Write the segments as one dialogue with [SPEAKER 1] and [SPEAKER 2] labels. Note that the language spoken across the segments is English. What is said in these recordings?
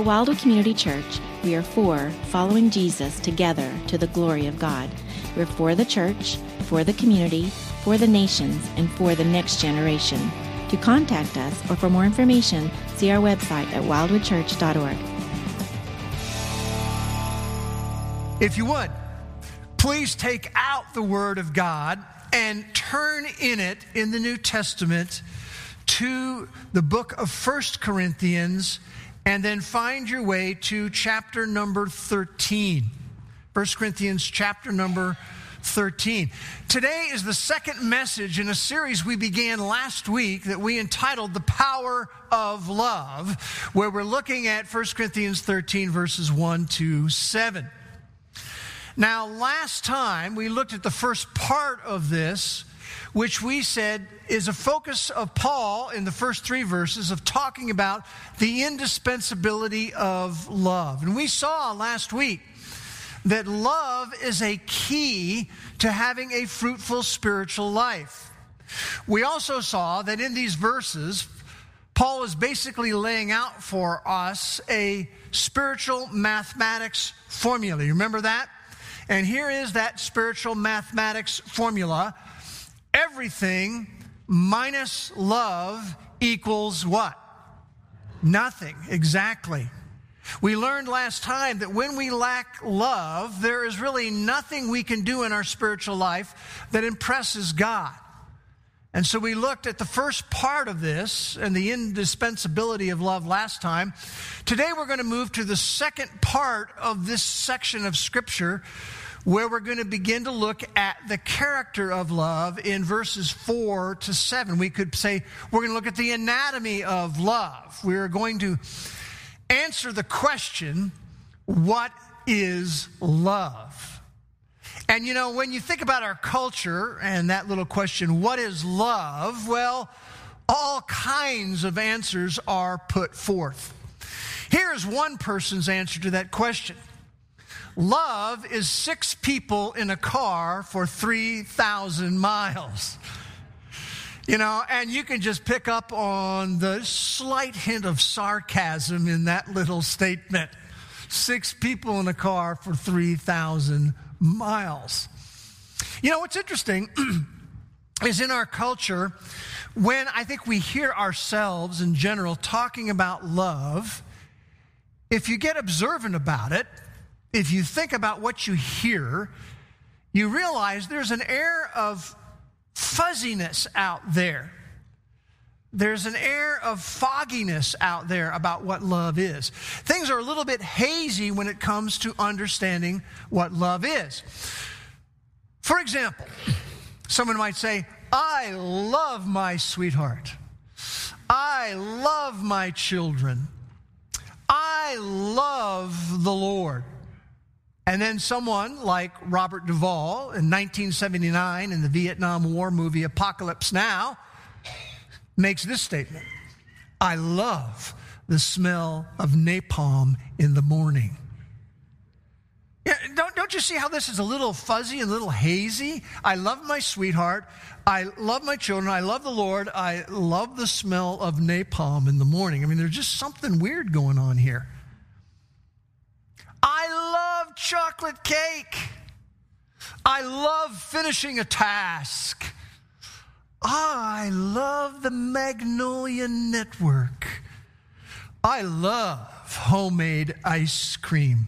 [SPEAKER 1] At Wildwood Community Church, we are for following Jesus together to the glory of God. We're for the church, for the community, for the nations, and for the next generation. To contact us or for more information, see our website at wildwoodchurch.org.
[SPEAKER 2] If you would, please take out the Word of God and turn in it in the New Testament to the book of First Corinthians and then find your way to chapter number 13. 1 Corinthians chapter number 13. Today is the second message in a series we began last week that we entitled The Power of Love, where we're looking at 1 Corinthians 13, verses 1 to 7. Now, last time we looked at the first part of this, which we said is a focus of Paul in the first three verses of talking about the indispensability of love. And we saw last week that love is a key to having a fruitful spiritual life. We also saw that in these verses, Paul is basically laying out for us a spiritual mathematics formula. You remember that? And here is that spiritual mathematics formula everything minus love equals what? Nothing, exactly. We learned last time that when we lack love, there is really nothing we can do in our spiritual life that impresses God. And so we looked at the first part of this and the indispensability of love last time. Today we're going to move to the second part of this section of Scripture where we're going to begin to look at the character of love in verses 4 to 7. We could say we're going to look at the anatomy of love. We're going to answer the question what is love? And you know, when you think about our culture and that little question, what is love? Well, all kinds of answers are put forth. Here's one person's answer to that question Love is six people in a car for 3,000 miles. You know, and you can just pick up on the slight hint of sarcasm in that little statement. Six people in a car for 3,000 miles. You know, what's interesting is in our culture, when I think we hear ourselves in general talking about love, if you get observant about it, if you think about what you hear, you realize there's an air of fuzziness out there. There's an air of fogginess out there about what love is. Things are a little bit hazy when it comes to understanding what love is. For example, someone might say, I love my sweetheart. I love my children. I love the Lord. And then someone like Robert Duvall in 1979 in the Vietnam War movie Apocalypse Now makes this statement I love the smell of napalm in the morning. Yeah, don't, don't you see how this is a little fuzzy and a little hazy? I love my sweetheart. I love my children. I love the Lord. I love the smell of napalm in the morning. I mean, there's just something weird going on here. I love chocolate cake. I love finishing a task. I love the Magnolia Network. I love homemade ice cream.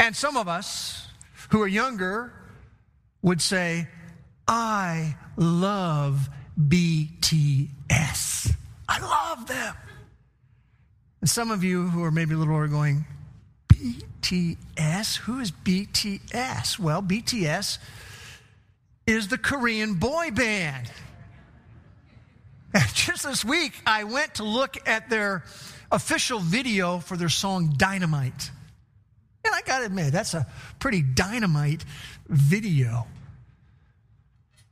[SPEAKER 2] And some of us who are younger would say, I love BTS. I love them. And some of you who are maybe a little older going, BTS? Who is BTS? Well, BTS is the Korean boy band. And just this week, I went to look at their official video for their song Dynamite. And I got to admit, that's a pretty dynamite video.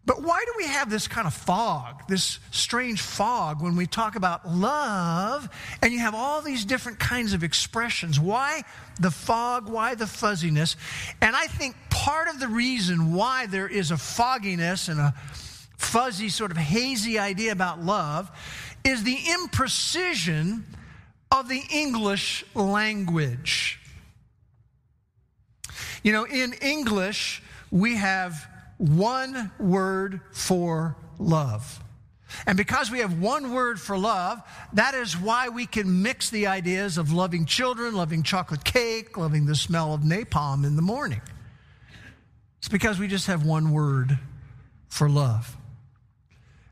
[SPEAKER 2] But why do we have this kind of fog, this strange fog when we talk about love and you have all these different kinds of expressions? Why the fog? Why the fuzziness? And I think part of the reason why there is a fogginess and a fuzzy, sort of hazy idea about love is the imprecision of the English language. You know, in English, we have one word for love. And because we have one word for love, that is why we can mix the ideas of loving children, loving chocolate cake, loving the smell of napalm in the morning. It's because we just have one word for love.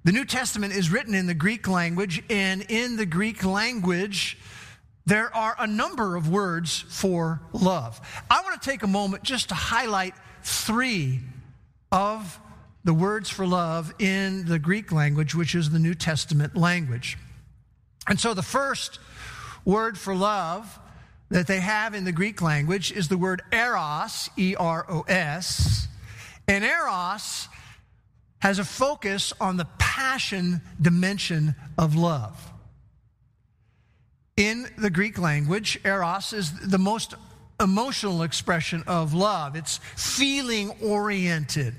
[SPEAKER 2] The New Testament is written in the Greek language, and in the Greek language, there are a number of words for love. I want to take a moment just to highlight three of the words for love in the Greek language, which is the New Testament language. And so the first word for love that they have in the Greek language is the word eros, E R O S. And eros has a focus on the passion dimension of love. In the Greek language, eros is the most emotional expression of love. It's feeling oriented.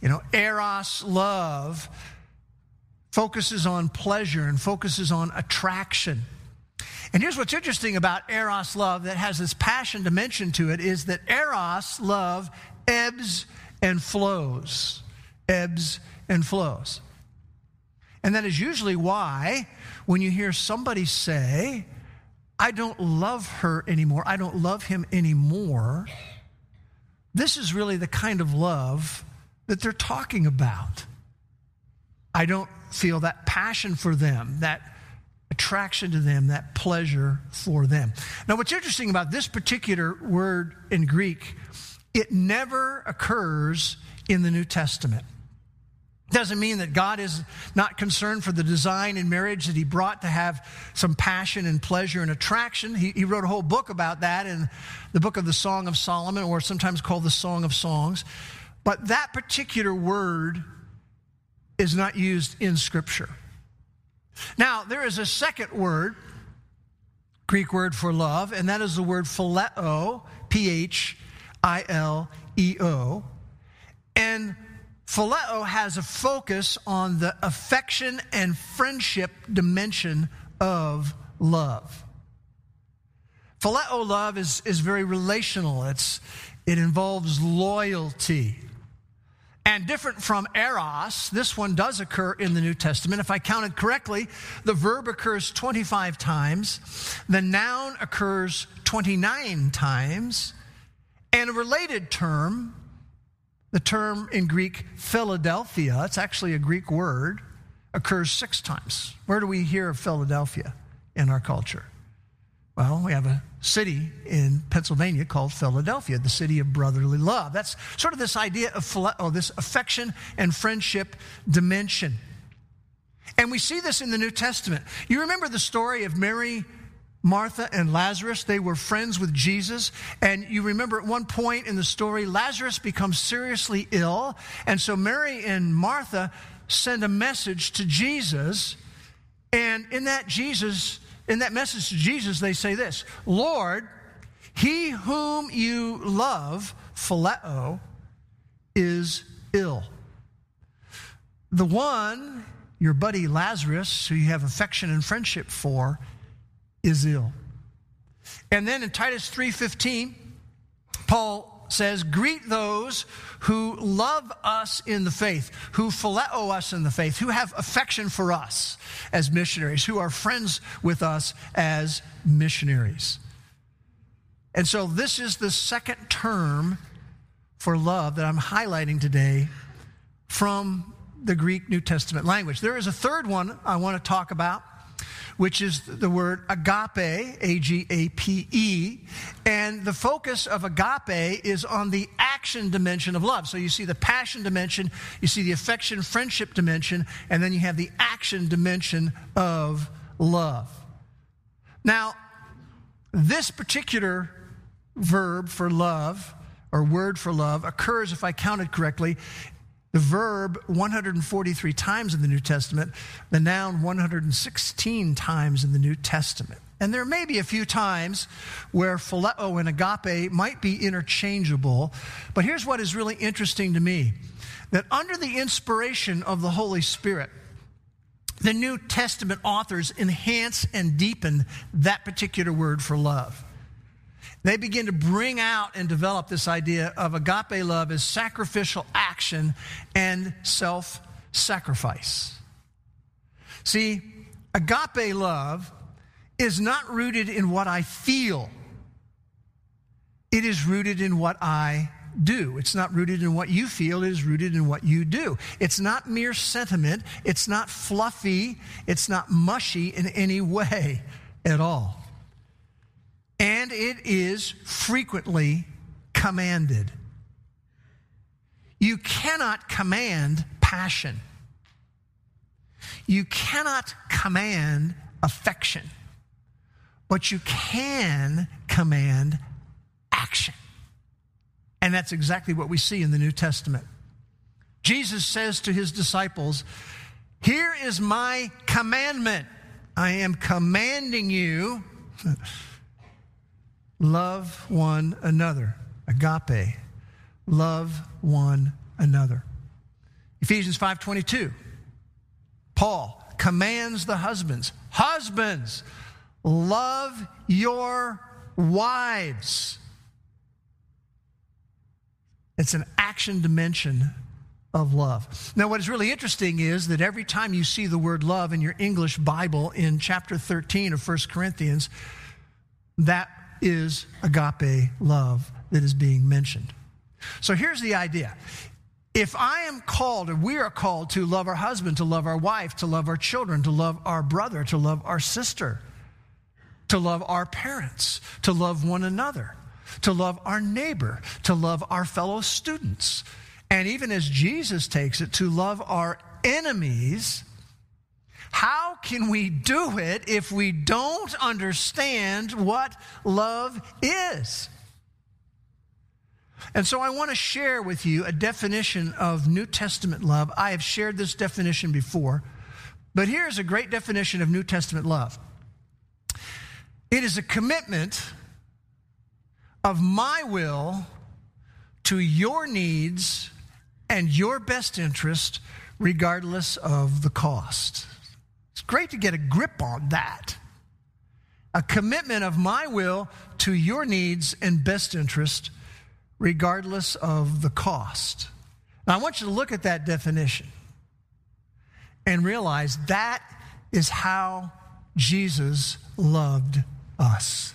[SPEAKER 2] You know, eros love focuses on pleasure and focuses on attraction. And here's what's interesting about eros love that has this passion dimension to it is that eros love ebbs and flows, ebbs and flows. And that is usually why when you hear somebody say, I don't love her anymore, I don't love him anymore, this is really the kind of love that they're talking about. I don't feel that passion for them, that attraction to them, that pleasure for them. Now, what's interesting about this particular word in Greek, it never occurs in the New Testament. Doesn't mean that God is not concerned for the design in marriage that He brought to have some passion and pleasure and attraction. He, he, wrote a whole book about that in the book of the Song of Solomon, or sometimes called the Song of Songs. But that particular word is not used in Scripture. Now, there is a second word, Greek word for love, and that is the word phileo, P H I L E O. And phileo has a focus on the affection and friendship dimension of love. Phileo love is, is very relational. It's, it involves loyalty. And different from eros, this one does occur in the New Testament. If I counted correctly, the verb occurs 25 times, the noun occurs 29 times, and a related term, the term in Greek Philadelphia, it's actually a Greek word, occurs six times. Where do we hear of Philadelphia in our culture? Well, we have a city in Pennsylvania called Philadelphia, the city of brotherly love. That's sort of this idea of oh, this affection and friendship dimension. And we see this in the New Testament. You remember the story of Mary, Martha, and Lazarus? They were friends with Jesus. And you remember at one point in the story, Lazarus becomes seriously ill. And so Mary and Martha send a message to Jesus. And in that, Jesus in that message to Jesus, they say this Lord, he whom you love, phileo, is ill. The one, your buddy Lazarus, who you have affection and friendship for, is ill. And then in Titus 3:15, Paul says, Greet those who love us in the faith, who phileo us in the faith, who have affection for us as missionaries, who are friends with us as missionaries. And so, this is the second term for love that I'm highlighting today from the Greek New Testament language. There is a third one I want to talk about which is the word agape, A G A P E. And the focus of agape is on the action dimension of love. So you see the passion dimension, you see the affection, friendship dimension, and then you have the action dimension of love. Now, this particular verb for love, or word for love, occurs, if I counted correctly, the verb 143 times in the New Testament, the noun 116 times in the New Testament. And there may be a few times where phileo and agape might be interchangeable, but here's what is really interesting to me that under the inspiration of the Holy Spirit, the New Testament authors enhance and deepen that particular word for love. They begin to bring out and develop this idea of agape love as sacrificial action and self sacrifice. See, agape love is not rooted in what I feel, it is rooted in what I do. It's not rooted in what you feel, it is rooted in what you do. It's not mere sentiment, it's not fluffy, it's not mushy in any way at all. And it is frequently commanded. You cannot command passion. You cannot command affection, but you can command action. And that's exactly what we see in the New Testament. Jesus says to his disciples, Here is my commandment. I am commanding you love one another. Agape. Love one another. Ephesians 5:22. Paul commands the husbands, husbands, love your wives it's an action dimension of love. Now, what is really interesting is that every time you see the word love in your English Bible in chapter 13 of 1 Corinthians, that is agape love that is being mentioned. So here's the idea. If I am called, or we are called to love our husband, to love our wife, to love our children, to love our brother, to love our sister, to love our parents, to love one another, to love our neighbor, to love our fellow students, and even as Jesus takes it, to love our enemies. How can we do it if we don't understand what love is? And so I want to share with you a definition of New Testament love. I have shared this definition before, but here's a great definition of New Testament love it is a commitment of my will to your needs and your best interest, regardless of the cost. It's great to get a grip on that. A commitment of my will to your needs and best interest, regardless of the cost. Now, I want you to look at that definition and realize that is how Jesus loved us.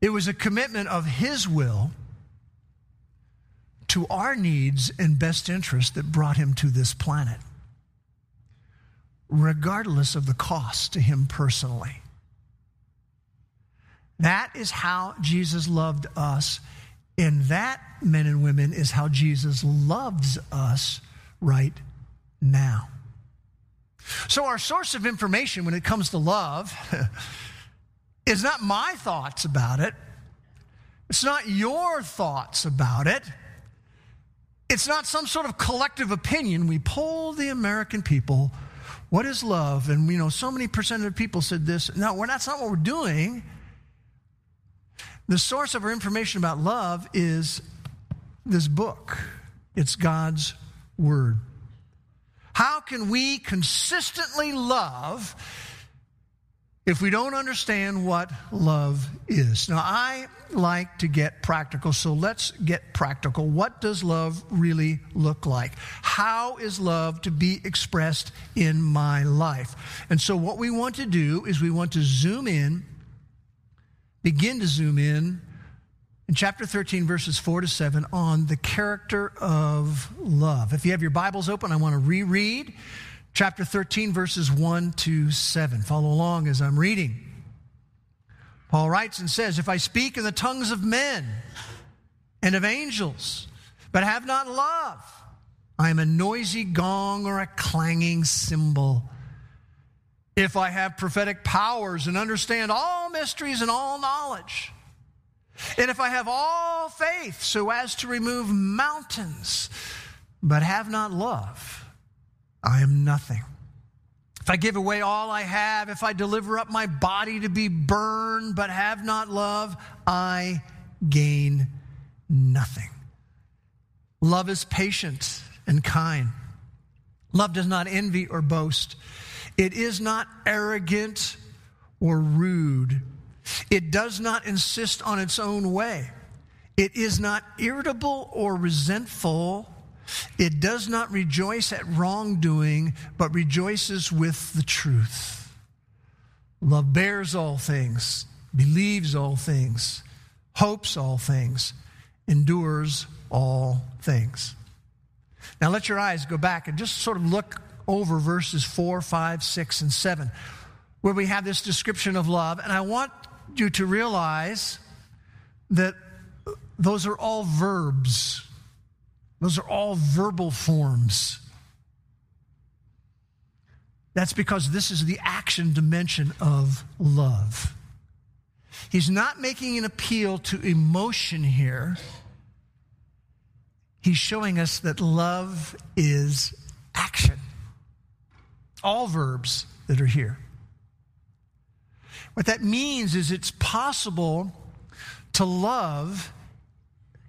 [SPEAKER 2] It was a commitment of His will to our needs and best interest that brought Him to this planet, regardless of the cost to Him personally. That is how Jesus loved us. And that, men and women, is how Jesus loves us right now. So, our source of information when it comes to love is not my thoughts about it. It's not your thoughts about it. It's not some sort of collective opinion. We poll the American people. What is love? And you know, so many percent of people said this. No, we're not, that's not what we're doing. The source of our information about love is this book. It's God's Word. How can we consistently love if we don't understand what love is. Now, I like to get practical, so let's get practical. What does love really look like? How is love to be expressed in my life? And so, what we want to do is we want to zoom in, begin to zoom in in chapter 13, verses 4 to 7, on the character of love. If you have your Bibles open, I want to reread chapter 13, verses 1 to 7. Follow along as I'm reading. Paul writes and says, If I speak in the tongues of men and of angels, but have not love, I am a noisy gong or a clanging cymbal. If I have prophetic powers and understand all mysteries and all knowledge, and if I have all faith so as to remove mountains, but have not love, I am nothing. If I give away all I have, if I deliver up my body to be burned but have not love, I gain nothing. Love is patient and kind. Love does not envy or boast. It is not arrogant or rude. It does not insist on its own way. It is not irritable or resentful. It does not rejoice at wrongdoing, but rejoices with the truth. Love bears all things, believes all things, hopes all things, endures all things. Now let your eyes go back and just sort of look over verses 4, 5, 6, and 7, where we have this description of love. And I want you to realize that those are all verbs, those are all verbal forms. That's because this is the action dimension of love. He's not making an appeal to emotion here. He's showing us that love is action. All verbs that are here. What that means is it's possible to love,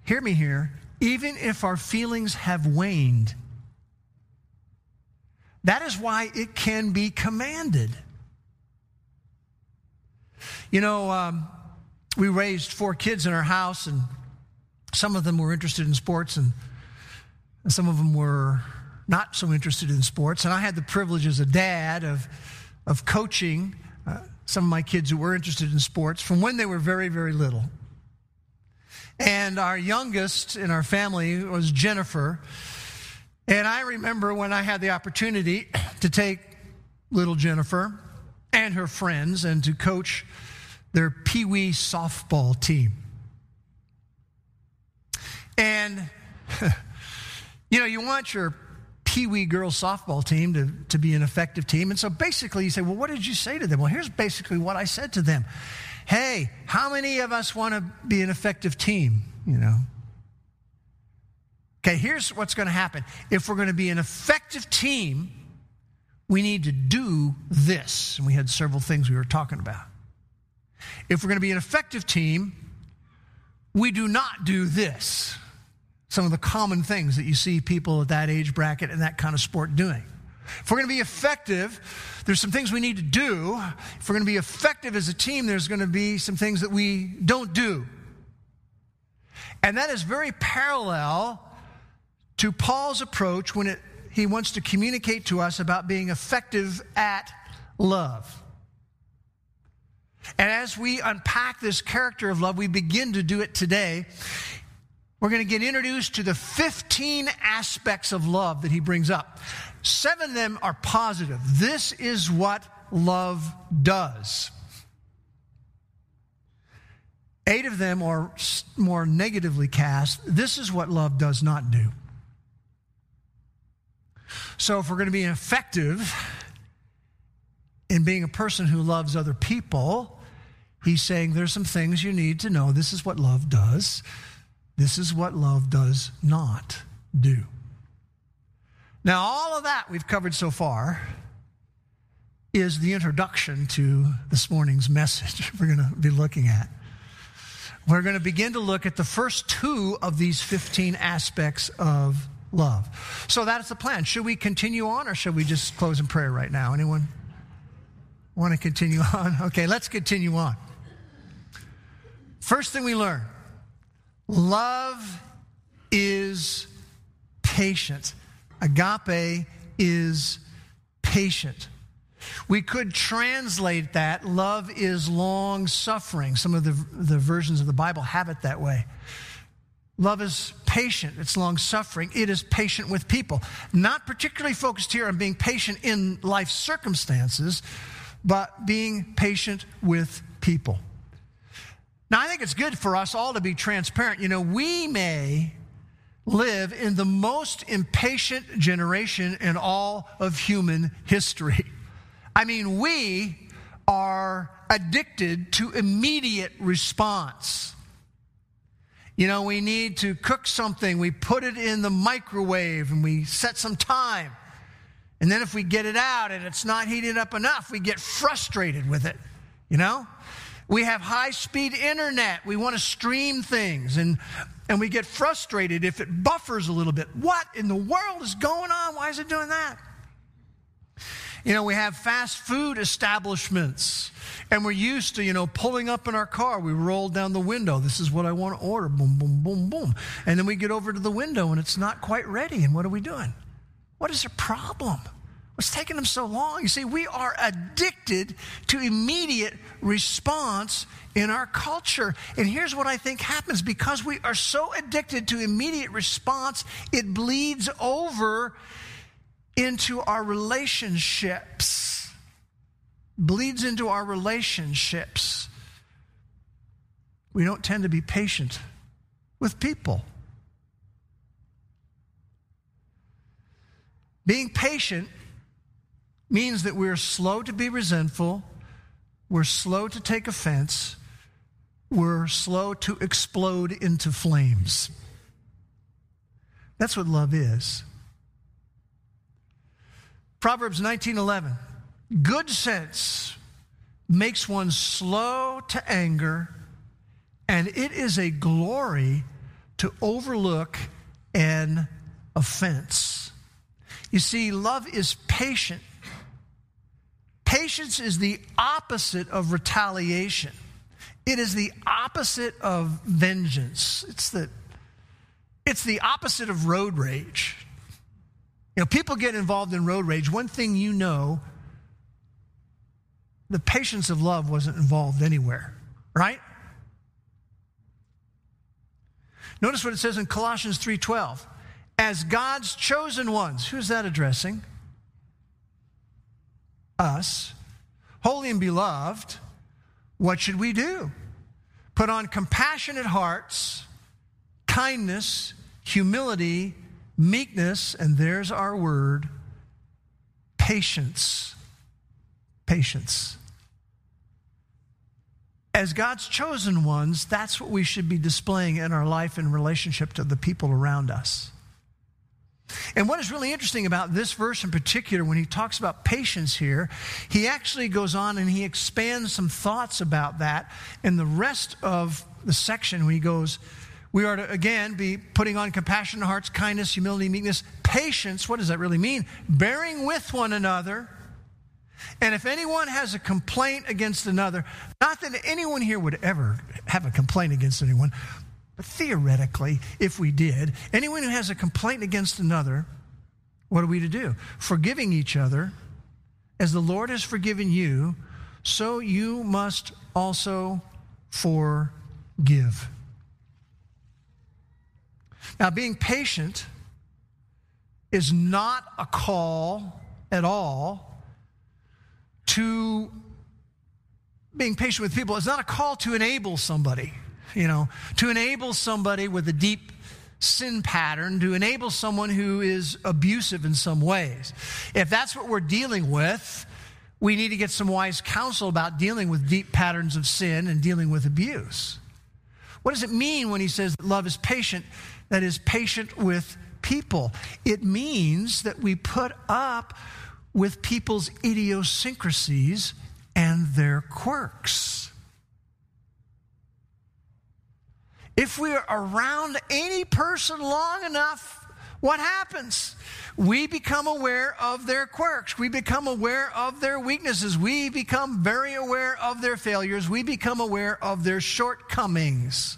[SPEAKER 2] hear me here, even if our feelings have waned. That is why it can be commanded. You know, um, we raised four kids in our house, and some of them were interested in sports, and some of them were not so interested in sports. And I had the privilege as a dad of, of coaching uh, some of my kids who were interested in sports from when they were very, very little. And our youngest in our family was Jennifer. And I remember when I had the opportunity to take little Jennifer and her friends and to coach their Pee Wee softball team. And, you know, you want your Pee Wee girls softball team to, to be an effective team. And so basically, you say, well, what did you say to them? Well, here's basically what I said to them Hey, how many of us want to be an effective team? You know, Okay, here's what's going to happen. If we're going to be an effective team, we need to do this. And we had several things we were talking about. If we're going to be an effective team, we do not do this. Some of the common things that you see people at that age bracket and that kind of sport doing. If we're going to be effective, there's some things we need to do. If we're going to be effective as a team, there's going to be some things that we don't do. And that is very parallel to Paul's approach when it, he wants to communicate to us about being effective at love. And as we unpack this character of love, we begin to do it today. We're going to get introduced to the 15 aspects of love that he brings up. Seven of them are positive. This is what love does. Eight of them are more negatively cast. This is what love does not do. So, if we're going to be effective in being a person who loves other people, he's saying there's some things you need to know. This is what love does. This is what love does not do. Now, all of that we've covered so far is the introduction to this morning's message we're going to be looking at. We're going to begin to look at the first two of these 15 aspects of love. So that's the plan. Should we continue on or should we just close in prayer right now? Anyone want to continue on? Okay, let's continue on. First thing we learn love is patient. Agape is patient. We could translate that love is long suffering. Some of the, the versions of the Bible have it that way. Love is patient, it's long suffering, it is patient with people. Not particularly focused here on being patient in life circumstances, but being patient with people. Now, I think it's good for us all to be transparent. You know, we may live in the most impatient generation in all of human history. I mean, we are addicted to immediate response. You know, we need to cook something, we put it in the microwave and we set some time. And then if we get it out and it's not heated up enough, we get frustrated with it. You know? We have high speed internet. We want to stream things and, and we get frustrated if it buffers a little bit. What in the world is going on? Why is it doing that? You know, we have fast food establishments, and we're used to, you know, pulling up in our car. We roll down the window. This is what I want to order. Boom, boom, boom, boom. And then we get over to the window, and it's not quite ready. And what are we doing? What is the problem? What's taking them so long? You see, we are addicted to immediate response in our culture. And here's what I think happens because we are so addicted to immediate response, it bleeds over into our relationships. Bleeds into our relationships. We don't tend to be patient with people. Being patient means that we're slow to be resentful, we're slow to take offense, we're slow to explode into flames. That's what love is. Proverbs 19:11 Good sense makes one slow to anger and it is a glory to overlook an offense. You see love is patient Patience is the opposite of retaliation. It is the opposite of vengeance. It's the, it's the opposite of road rage. You know, people get involved in road rage. One thing you know, the patience of love wasn't involved anywhere, right? Notice what it says in Colossians 3:12. As God's chosen ones, who's that addressing? us, holy and beloved, what should we do? Put on compassionate hearts, kindness, humility, meekness, and there's our word patience. Patience. As God's chosen ones, that's what we should be displaying in our life in relationship to the people around us. And what is really interesting about this verse in particular, when he talks about patience here, he actually goes on and he expands some thoughts about that in the rest of the section when he goes, we are to again be putting on compassionate hearts, kindness, humility, meekness, patience. What does that really mean? Bearing with one another. And if anyone has a complaint against another, not that anyone here would ever have a complaint against anyone, but theoretically, if we did, anyone who has a complaint against another, what are we to do? Forgiving each other, as the Lord has forgiven you, so you must also forgive. Now, being patient is not a call at all to being patient with people. It's not a call to enable somebody you know, to enable somebody with a deep sin pattern, to enable someone who is abusive in some ways. If that's what we're dealing with, we need to get some wise counsel about dealing with deep patterns of sin and dealing with abuse. What does it mean when he says that love is patient, that is patient with people? It means that we put up with people's idiosyncrasies and their quirks. If we are around any person long enough, what happens? We become aware of their quirks. We become aware of their weaknesses. We become very aware of their failures. We become aware of their shortcomings.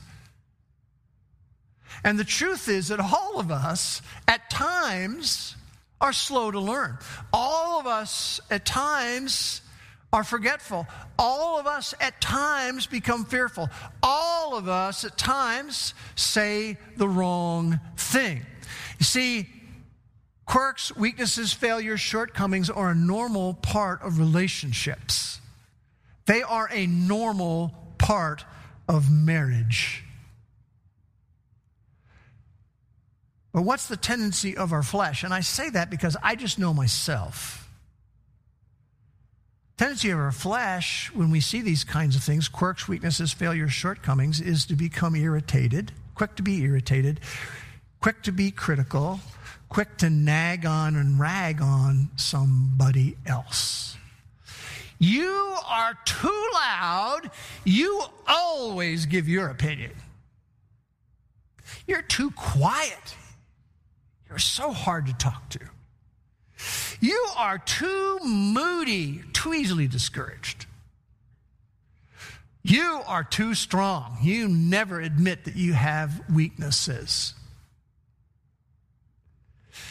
[SPEAKER 2] And the truth is that all of us, at times, are slow to learn. All of us, at times, are forgetful. All of us at times become fearful. All of us at times say the wrong thing. You see, quirks, weaknesses, failures, shortcomings are a normal part of relationships. They are a normal part of marriage. But what's the tendency of our flesh? And I say that because I just know myself tendency of our flesh when we see these kinds of things quirks weaknesses failures shortcomings is to become irritated quick to be irritated quick to be critical quick to nag on and rag on somebody else. You are too loud. You always give your opinion. You're too quiet. You're so hard to talk to You are too moody, too easily discouraged. You are too strong. You never admit that you have weaknesses.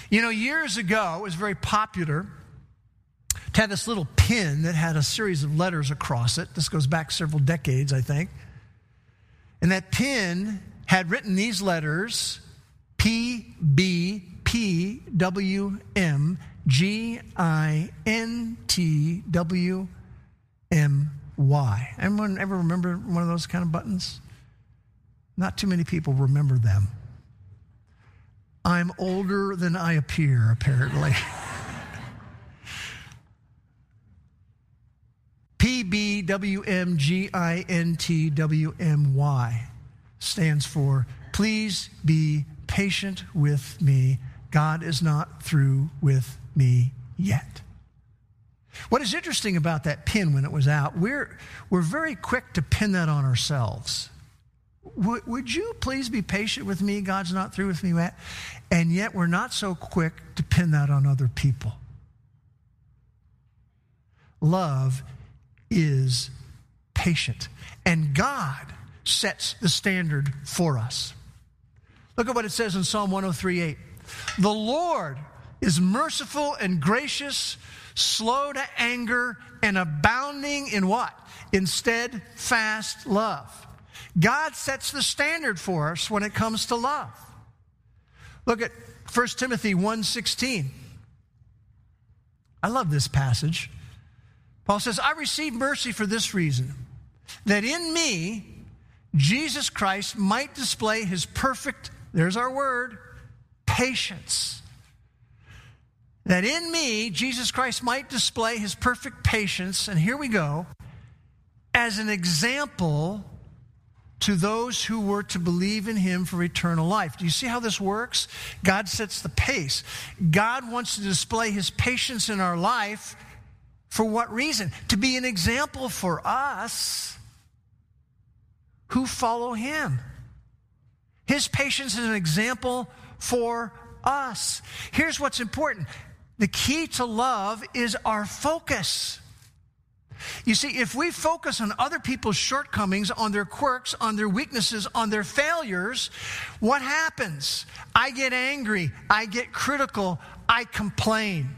[SPEAKER 2] You know, years ago, it was very popular to have this little pin that had a series of letters across it. This goes back several decades, I think. And that pin had written these letters P, B, P, W, M, G, I, N, T, W, M, Y. Anyone ever remember one of those kind of buttons? Not too many people remember them. I'm older than I appear, apparently. P B W M G I N T W M Y stands for Please be patient with me. God is not through with me yet. What is interesting about that pin when it was out, we're, we're very quick to pin that on ourselves. W- would you please be patient with me? God's not through with me yet. And yet we're not so quick to pin that on other people. Love is patient. And God sets the standard for us. Look at what it says in Psalm 103 The Lord is merciful and gracious, slow to anger, and abounding in what? In steadfast love. God sets the standard for us when it comes to love. Look at 1 Timothy 1:16. I love this passage. Paul says, I received mercy for this reason, that in me Jesus Christ might display his perfect, there's our word, patience. That in me Jesus Christ might display his perfect patience, and here we go, as an example to those who were to believe in him for eternal life. Do you see how this works? God sets the pace. God wants to display his patience in our life for what reason? To be an example for us who follow him. His patience is an example for us. Here's what's important the key to love is our focus. You see, if we focus on other people's shortcomings, on their quirks, on their weaknesses, on their failures, what happens? I get angry, I get critical, I complain.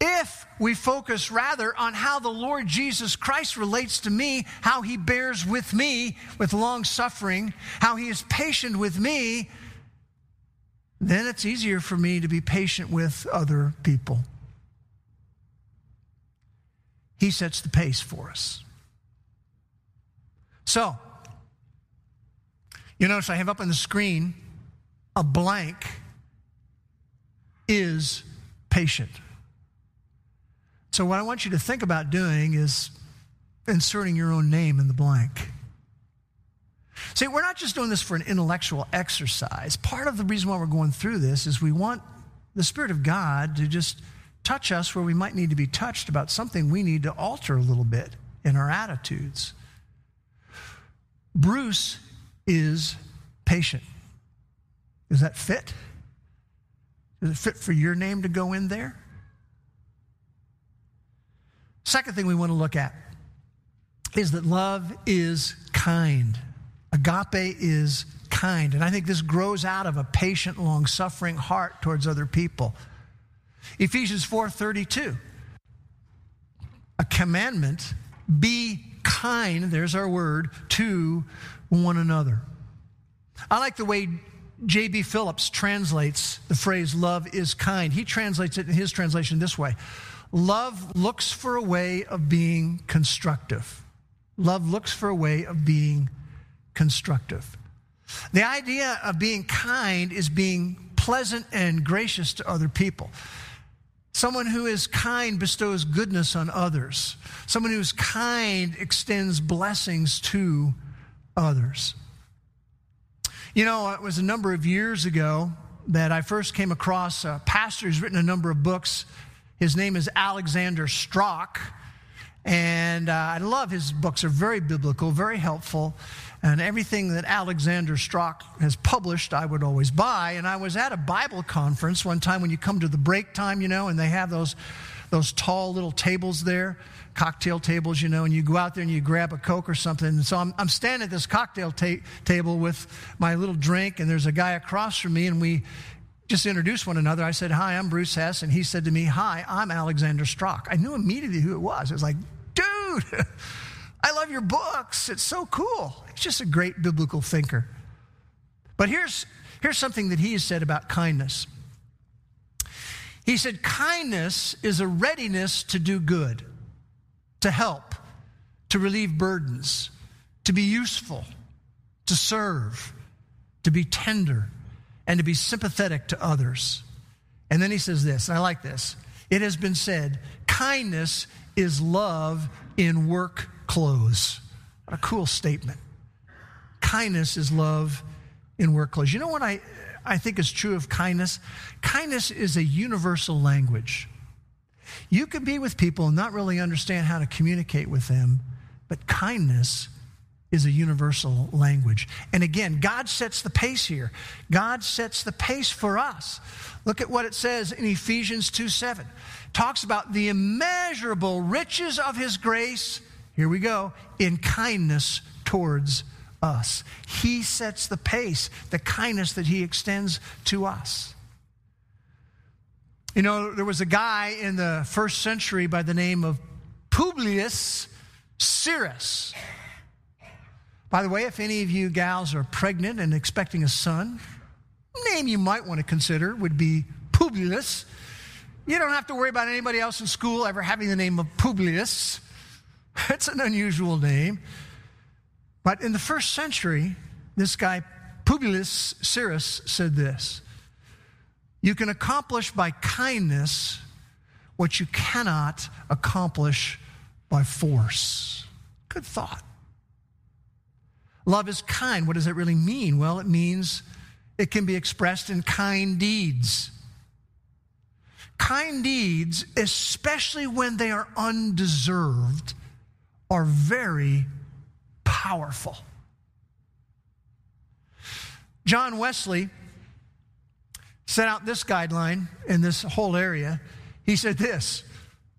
[SPEAKER 2] If we focus rather on how the Lord Jesus Christ relates to me, how he bears with me with long suffering, how he is patient with me, then it's easier for me to be patient with other people. He sets the pace for us. So, you notice I have up on the screen a blank is patient. So, what I want you to think about doing is inserting your own name in the blank. See, we're not just doing this for an intellectual exercise. Part of the reason why we're going through this is we want the Spirit of God to just touch us where we might need to be touched about something we need to alter a little bit in our attitudes. Bruce is patient. Does that fit? Does it fit for your name to go in there? Second thing we want to look at is that love is kind. Agape is kind. And I think this grows out of a patient, long suffering heart towards other people. Ephesians 4:32. A commandment, be kind, there's our word, to one another. I like the way J.B. Phillips translates the phrase love is kind. He translates it in his translation this way Love looks for a way of being constructive. Love looks for a way of being constructive. The idea of being kind is being pleasant and gracious to other people. Someone who is kind bestows goodness on others. Someone who is kind extends blessings to others. You know, it was a number of years ago that I first came across a pastor who's written a number of books. His name is Alexander Strauch. And uh, I love his books, are very biblical, very helpful. And everything that Alexander Strauch has published, I would always buy. And I was at a Bible conference one time when you come to the break time, you know, and they have those, those tall little tables there, cocktail tables, you know, and you go out there and you grab a Coke or something. And so I'm, I'm standing at this cocktail ta- table with my little drink, and there's a guy across from me, and we just introduced one another. I said, Hi, I'm Bruce Hess. And he said to me, Hi, I'm Alexander Strauch. I knew immediately who it was. It was like, Dude, I love your books. It's so cool. He's just a great biblical thinker. But here's, here's something that he has said about kindness. He said, Kindness is a readiness to do good, to help, to relieve burdens, to be useful, to serve, to be tender, and to be sympathetic to others. And then he says this, and I like this. It has been said, kindness is love in work clothes. What a cool statement. Kindness is love in work clothes. You know what I, I think is true of kindness? Kindness is a universal language. You can be with people and not really understand how to communicate with them, but kindness is a universal language. And again, God sets the pace here. God sets the pace for us. Look at what it says in Ephesians 2 7. Talks about the immeasurable riches of his grace, here we go, in kindness towards us. He sets the pace, the kindness that he extends to us. You know, there was a guy in the first century by the name of Publius Syrus. By the way, if any of you gals are pregnant and expecting a son, name you might want to consider would be Publius. You don't have to worry about anybody else in school ever having the name of Publius. It's an unusual name. But in the first century, this guy, Publius Syrus, said this You can accomplish by kindness what you cannot accomplish by force. Good thought. Love is kind. What does that really mean? Well, it means it can be expressed in kind deeds. Kind deeds, especially when they are undeserved, are very powerful. John Wesley set out this guideline in this whole area. He said this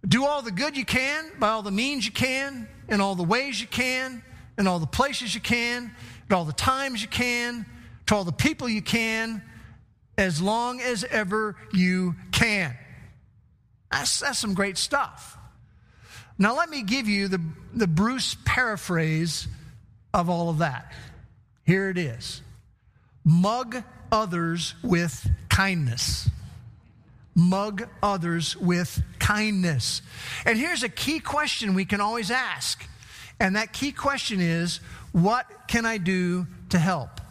[SPEAKER 2] do all the good you can by all the means you can, in all the ways you can, in all the places you can, at all the times you can, to all the people you can, as long as ever you can. That's, that's some great stuff. Now, let me give you the, the Bruce paraphrase of all of that. Here it is Mug others with kindness. Mug others with kindness. And here's a key question we can always ask and that key question is what can I do to help?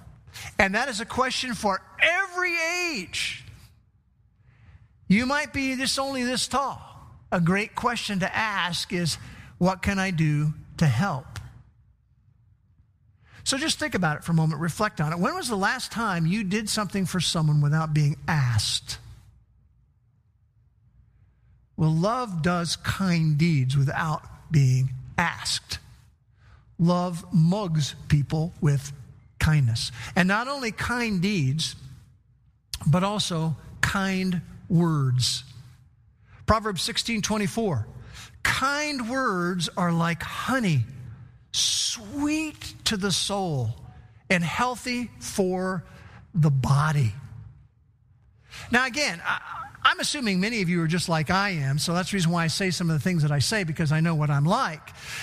[SPEAKER 2] And that is a question for every age. You might be just only this tall. A great question to ask is what can I do to help? So just think about it for a moment, reflect on it. When was the last time you did something for someone without being asked? Well, love does kind deeds without being asked love mugs people with kindness. And not only kind deeds, but also kind words. Proverbs 16 24. Kind words are like honey, sweet to the soul and healthy for the body. Now, again, I, I'm assuming many of you are just like I am, so that's the reason why I say some of the things that I say because I know what I'm like.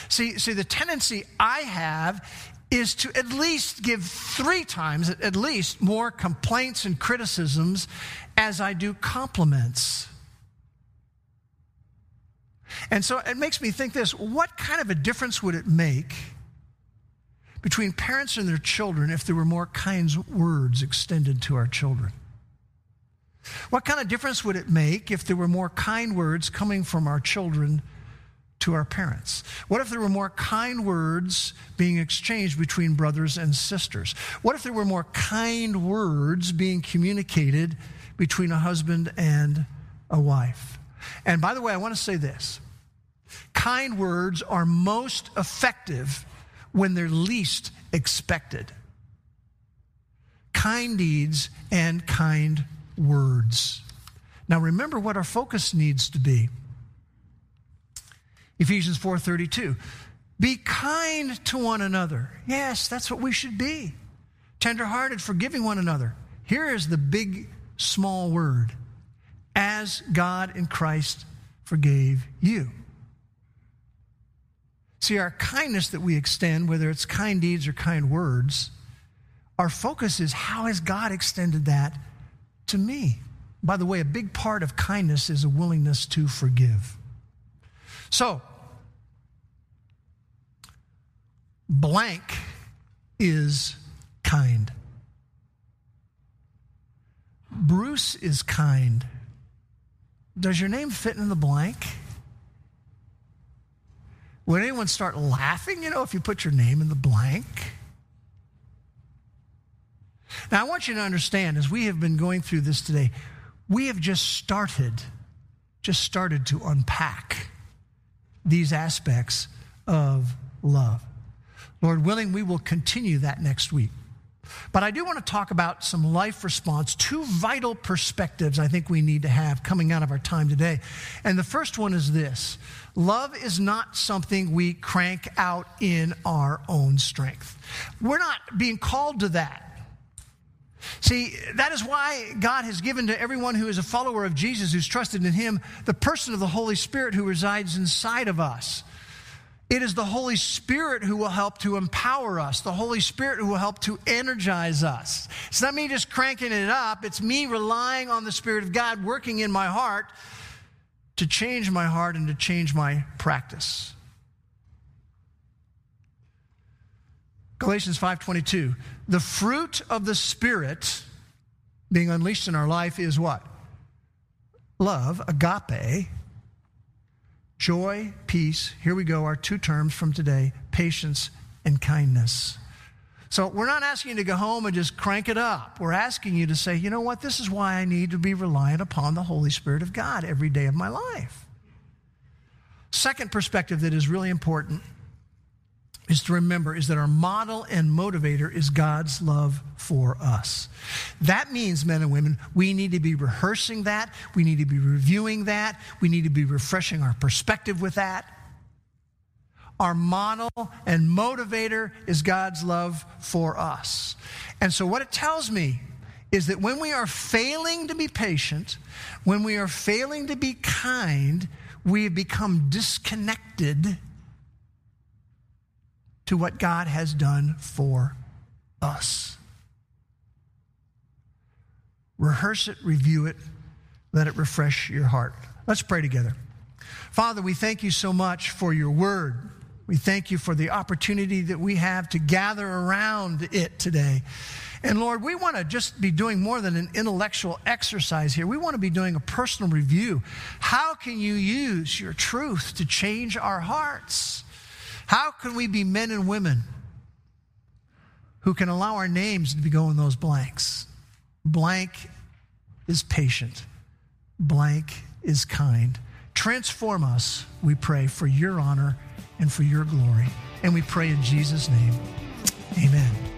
[SPEAKER 2] See, see, the tendency I have is to at least give three times, at least, more complaints and criticisms as I do compliments. And so it makes me think this what kind of a difference would it make between parents and their children if there were more kind words extended to our children? What kind of difference would it make if there were more kind words coming from our children to our parents? What if there were more kind words being exchanged between brothers and sisters? What if there were more kind words being communicated between a husband and a wife? And by the way, I want to say this kind words are most effective when they're least expected. Kind deeds and kind words. Now remember what our focus needs to be. Ephesians 4:32. Be kind to one another. Yes, that's what we should be. Tenderhearted, forgiving one another. Here is the big small word. As God in Christ forgave you. See, our kindness that we extend, whether it's kind deeds or kind words, our focus is how has God extended that to me? By the way, a big part of kindness is a willingness to forgive. So, blank is kind. Bruce is kind. Does your name fit in the blank? Would anyone start laughing, you know, if you put your name in the blank? Now, I want you to understand, as we have been going through this today, we have just started, just started to unpack these aspects of love. Lord willing, we will continue that next week. But I do want to talk about some life response, two vital perspectives I think we need to have coming out of our time today. And the first one is this love is not something we crank out in our own strength. We're not being called to that. See, that is why God has given to everyone who is a follower of Jesus, who's trusted in Him, the person of the Holy Spirit who resides inside of us. It is the Holy Spirit who will help to empower us, the Holy Spirit who will help to energize us. It's not me just cranking it up, it's me relying on the Spirit of God working in my heart to change my heart and to change my practice. Galatians 5:22 The fruit of the spirit being unleashed in our life is what? Love, agape, joy, peace. Here we go, our two terms from today patience and kindness. So we're not asking you to go home and just crank it up. We're asking you to say, you know what, this is why I need to be reliant upon the Holy Spirit of God every day of my life. Second perspective that is really important is to remember is that our model and motivator is God's love for us. That means, men and women, we need to be rehearsing that. We need to be reviewing that. We need to be refreshing our perspective with that. Our model and motivator is God's love for us. And so, what it tells me is that when we are failing to be patient, when we are failing to be kind, we have become disconnected to what God has done for us. Rehearse it, review it, let it refresh your heart. Let's pray together. Father, we thank you so much for your word. We thank you for the opportunity that we have to gather around it today. And Lord, we want to just be doing more than an intellectual exercise here. We want to be doing a personal review. How can you use your truth to change our hearts? How can we be men and women who can allow our names to go in those blanks? Blank is patient, blank is kind. Transform us, we pray, for your honor and for your glory. And we pray in Jesus' name. Amen.